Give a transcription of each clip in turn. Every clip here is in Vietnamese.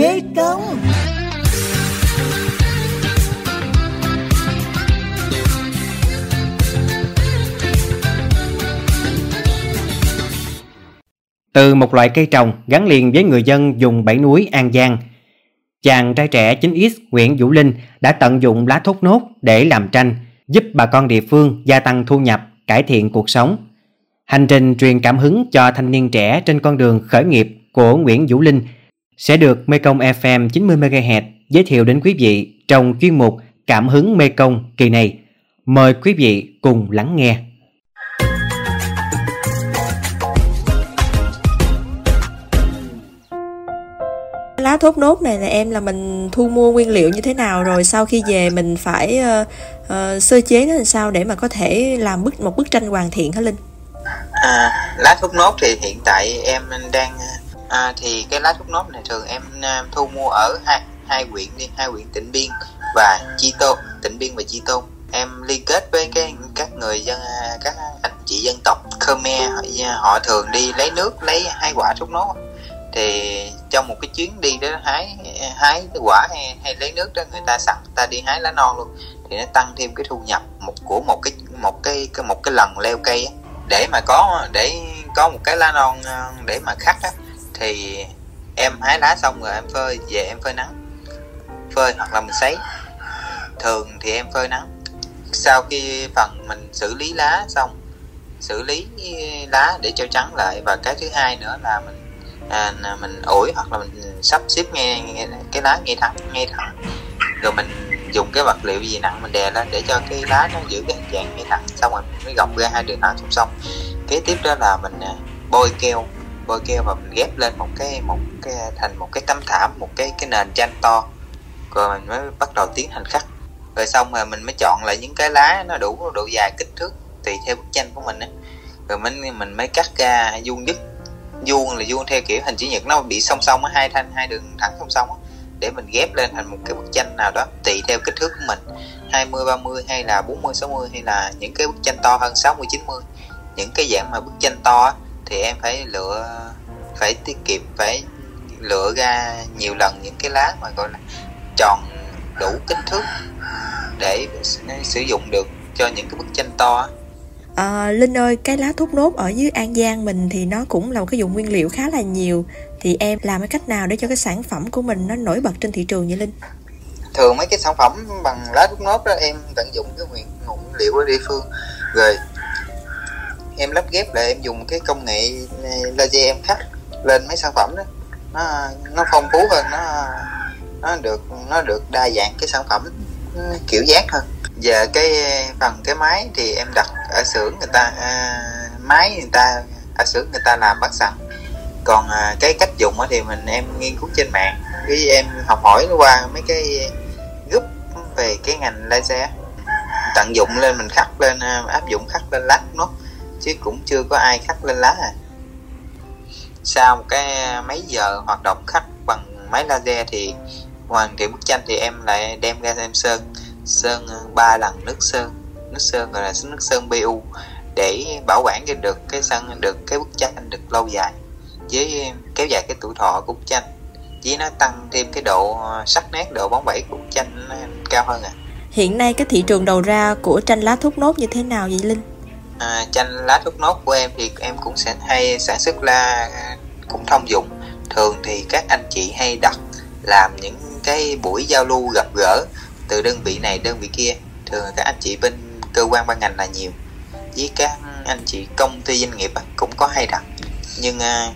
bê tông Từ một loại cây trồng gắn liền với người dân dùng bảy núi An Giang, chàng trai trẻ 9X Nguyễn Vũ Linh đã tận dụng lá thốt nốt để làm tranh, giúp bà con địa phương gia tăng thu nhập, cải thiện cuộc sống. Hành trình truyền cảm hứng cho thanh niên trẻ trên con đường khởi nghiệp của Nguyễn Vũ Linh sẽ được Mekong FM 90MHz giới thiệu đến quý vị trong chuyên mục Cảm hứng Mekong kỳ này. Mời quý vị cùng lắng nghe. lá thốt nốt này là em là mình thu mua nguyên liệu như thế nào rồi sau khi về mình phải uh, uh, sơ chế nó làm sao để mà có thể làm bức một bức tranh hoàn thiện hả linh à, lá thốt nốt thì hiện tại em đang à, thì cái lá trúc nốt này thường em à, thu mua ở hai hai huyện đi hai huyện tỉnh biên và chi tôn tỉnh biên và chi tôn. Em liên kết với cái các người dân à, các anh chị dân tộc khmer họ, à, họ thường đi lấy nước lấy hai quả trúc nốt. Thì trong một cái chuyến đi đó hái hái quả hay, hay lấy nước đó người ta sẵn người ta đi hái lá non luôn. Thì nó tăng thêm cái thu nhập một của một cái một cái, cái một cái lần leo cây á. để mà có để có một cái lá non để mà khắc á thì em hái lá xong rồi em phơi về em phơi nắng. Phơi hoặc là mình sấy. Thường thì em phơi nắng. Sau khi phần mình xử lý lá xong xử lý lá để cho trắng lại. Và cái thứ hai nữa là mình à, mình ủi hoặc là mình sắp xếp nghe, nghe cái lá ngay thẳng ngay thẳng. Rồi mình dùng cái vật liệu gì nặng mình đè lên để cho cái lá nó giữ cái hình dạng ngay thẳng. Xong rồi mình mới gọng ra hai đường thẳng song song kế tiếp đó là mình à, bôi keo bôi keo và mình ghép lên một cái một cái thành một cái tấm thảm một cái cái nền tranh to. Rồi mình mới bắt đầu tiến hành khắc. Rồi xong rồi mình mới chọn lại những cái lá nó đủ độ dài kích thước tùy theo bức tranh của mình á. Rồi mình mình mới cắt ra vuông dứt vuông là vuông theo kiểu hình chữ nhật nó bị song song á hai thanh hai đường thẳng song song á. Để mình ghép lên thành một cái bức tranh nào đó tùy theo kích thước của mình. 20 30 hay là 40 60 hay là những cái bức tranh to hơn 60 90 những cái dạng mà bức tranh to á, thì em phải lựa phải tiết kiệm phải lựa ra nhiều lần những cái lá mà gọi là tròn đủ kích thước để sử dụng được cho những cái bức tranh to À, Linh ơi, cái lá thốt nốt ở dưới An Giang mình thì nó cũng là một cái dụng nguyên liệu khá là nhiều. Thì em làm cái cách nào để cho cái sản phẩm của mình nó nổi bật trên thị trường vậy Linh? Thường mấy cái sản phẩm bằng lá thốt nốt đó em tận dụng cái nguyên nguyên liệu ở địa phương. Rồi em lắp ghép lại em dùng cái công nghệ ờ, laser em khắc lên mấy sản phẩm đó. Nó nó phong phú hơn nó nó được nó được đa dạng cái sản phẩm ừ, kiểu dáng hơn. Và cái phần cái máy thì em đặt ở xưởng người ta à, máy người ta ở xưởng người ta làm bắt sẵn. Còn à, cái cách dùng thì mình em nghiên cứu trên mạng. Với em học hỏi qua mấy cái group về cái ngành laser. Tận dụng lên mình khắc lên à, áp dụng khắc lên lách nó chứ cũng chưa có ai khắc lên lá à. Sau một cái mấy giờ hoạt động khắc bằng máy laser thì hoàn thiện bức tranh thì em lại đem ra em sơn. Sơn ba lần nước sơn nước sơn gọi là nước sơn BU để bảo quản cho được cái sân, được cái bức tranh được lâu dài. Với kéo dài cái tuổi thọ của bức tranh, với nó tăng thêm cái độ sắc nét, độ bóng bẩy của bức tranh cao hơn à. Hiện nay cái thị trường đầu ra của tranh lá thốt nốt như thế nào vậy linh? À, chanh lá thốt nốt của em thì em cũng sẽ hay sản xuất ra à, cũng thông dụng. Thường thì các anh chị hay đặt làm những cái buổi giao lưu gặp gỡ từ đơn vị này đơn vị kia. Thường các anh chị bên cơ quan ban ngành là nhiều. Với các anh chị công ty doanh nghiệp cũng có hay đặt. Nhưng à,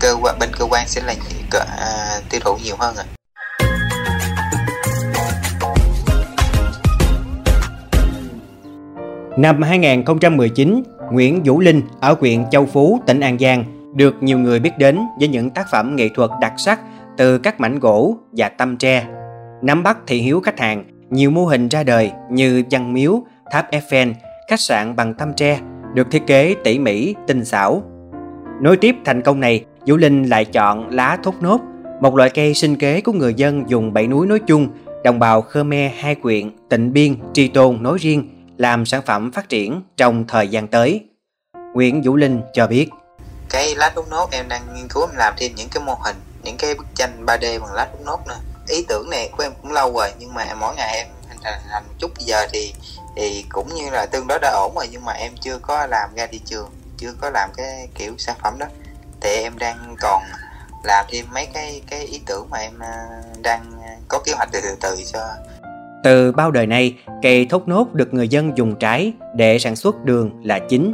cơ quan bên cơ quan sẽ là à, tiêu thụ nhiều hơn à. Năm 2019, Nguyễn Vũ Linh ở huyện Châu Phú, tỉnh An Giang được nhiều người biết đến với những tác phẩm nghệ thuật đặc sắc từ các mảnh gỗ và tâm tre. Nắm bắt thị hiếu khách hàng, nhiều mô hình ra đời như văn miếu, tháp Eiffel, khách sạn bằng tâm tre được thiết kế tỉ mỉ, tinh xảo. Nối tiếp thành công này, Vũ Linh lại chọn lá thốt nốt, một loại cây sinh kế của người dân dùng bảy núi nói chung, đồng bào Khmer hai quyện, Tịnh Biên, Tri Tôn nói riêng làm sản phẩm phát triển trong thời gian tới. Nguyễn Vũ Linh cho biết. Cái lá thốt nốt em đang nghiên cứu em làm thêm những cái mô hình, những cái bức tranh 3D bằng lá thốt nốt nữa. Ý tưởng này của em cũng lâu rồi, nhưng mà mỗi ngày em thành thành một chút. Bây giờ thì thì cũng như là tương đối đã ổn rồi, nhưng mà em chưa có làm ra thị trường, chưa có làm cái kiểu sản phẩm đó. Thì em đang còn làm thêm mấy cái cái ý tưởng mà em ờ, đang có kế hoạch từ từ từ cho từ bao đời nay, cây thốt nốt được người dân dùng trái để sản xuất đường là chính.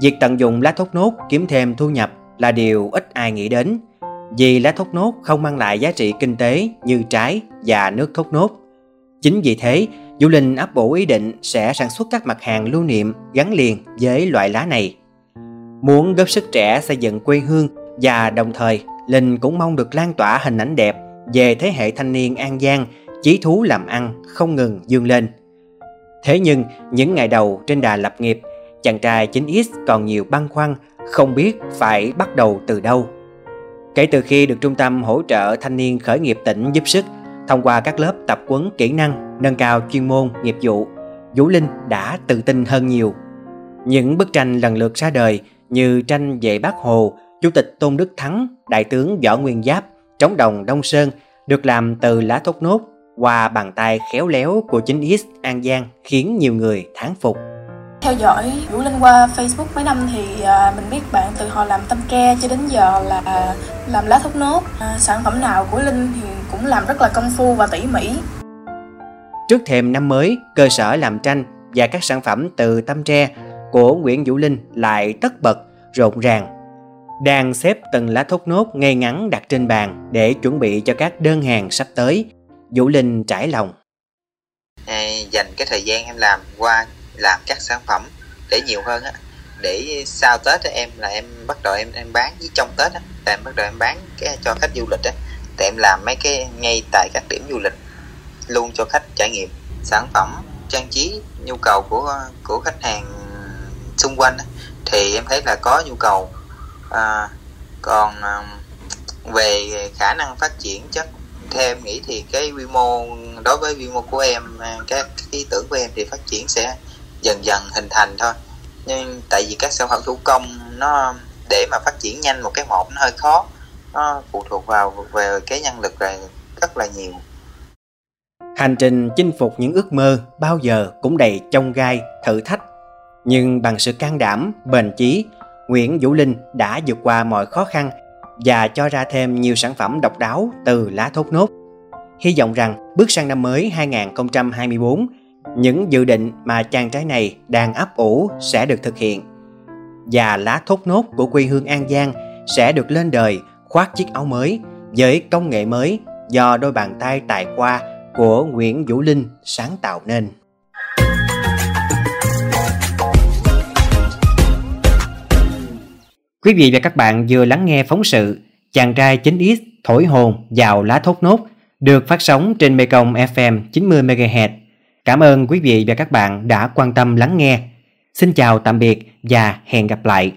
Việc tận dụng lá thốt nốt kiếm thêm thu nhập là điều ít ai nghĩ đến, vì lá thốt nốt không mang lại giá trị kinh tế như trái và nước thốt nốt. Chính vì thế, Du Linh ấp ủ ý định sẽ sản xuất các mặt hàng lưu niệm gắn liền với loại lá này. Muốn góp sức trẻ xây dựng quê hương và đồng thời Linh cũng mong được lan tỏa hình ảnh đẹp về thế hệ thanh niên An Giang chí thú làm ăn không ngừng dương lên. Thế nhưng, những ngày đầu trên đà lập nghiệp, chàng trai 9X còn nhiều băn khoăn, không biết phải bắt đầu từ đâu. Kể từ khi được trung tâm hỗ trợ thanh niên khởi nghiệp tỉnh giúp sức, thông qua các lớp tập huấn kỹ năng, nâng cao chuyên môn, nghiệp vụ, Vũ Linh đã tự tin hơn nhiều. Những bức tranh lần lượt ra đời như tranh về Bác Hồ, Chủ tịch Tôn Đức Thắng, Đại tướng Võ Nguyên Giáp, Trống Đồng Đông Sơn được làm từ lá thốt nốt qua bàn tay khéo léo của chính X An Giang khiến nhiều người thán phục. Theo dõi Vũ Linh qua Facebook mấy năm thì à, mình biết bạn từ hồi làm tâm tre cho đến giờ là làm lá thốt nốt. À, sản phẩm nào của Linh thì cũng làm rất là công phu và tỉ mỉ. Trước thềm năm mới, cơ sở làm tranh và các sản phẩm từ tâm tre của Nguyễn Vũ Linh lại tất bật, rộn ràng. Đang xếp từng lá thốt nốt ngay ngắn đặt trên bàn để chuẩn bị cho các đơn hàng sắp tới Vũ Linh trải lòng. Dành cái thời gian em làm qua làm các sản phẩm để nhiều hơn á để sau Tết á, em là em bắt đầu em em bán với trong Tết á, là em bắt đầu em bán cái cho khách du lịch á, thì em làm mấy cái ngay tại các điểm du lịch luôn cho khách trải nghiệm sản phẩm trang trí nhu cầu của của khách hàng xung quanh á, thì em thấy là có nhu cầu à, còn à, về khả năng phát triển chắc theo em nghĩ thì cái quy mô, đối với quy mô của em à, các ý tưởng của em thì phát triển sẽ dần dần hình thành thôi. Nhưng tại vì các sản phẩm thủ công nó, để mà phát triển nhanh một cái một nó hơi khó. Nó phụ thuộc vào, về cái nhân lực là rất là nhiều. Hành trình chinh phục những ước mơ bao giờ cũng đầy chông gai, thử thách. Nhưng bằng sự can đảm, bền chí, nguyễn vũ linh đã vượt qua mọi khó khăn và cho ra thêm nhiều sản phẩm độc đáo từ lá thốt nốt. Hy vọng rằng bước sang năm mới 2024, những dự định mà chàng trai này đang ấp ủ sẽ được thực hiện. Và lá thốt nốt của quê hương An Giang sẽ được lên đời khoác chiếc áo mới với công nghệ mới do đôi bàn tay tài qua của Nguyễn Vũ Linh sáng tạo nên. Quý vị và các bạn vừa lắng nghe phóng sự Chàng trai 9X thổi hồn vào lá thốt nốt, được phát sóng trên Mekong FM 90MHz. Cảm ơn quý vị và các bạn đã quan tâm lắng nghe. Xin chào tạm biệt và hẹn gặp lại.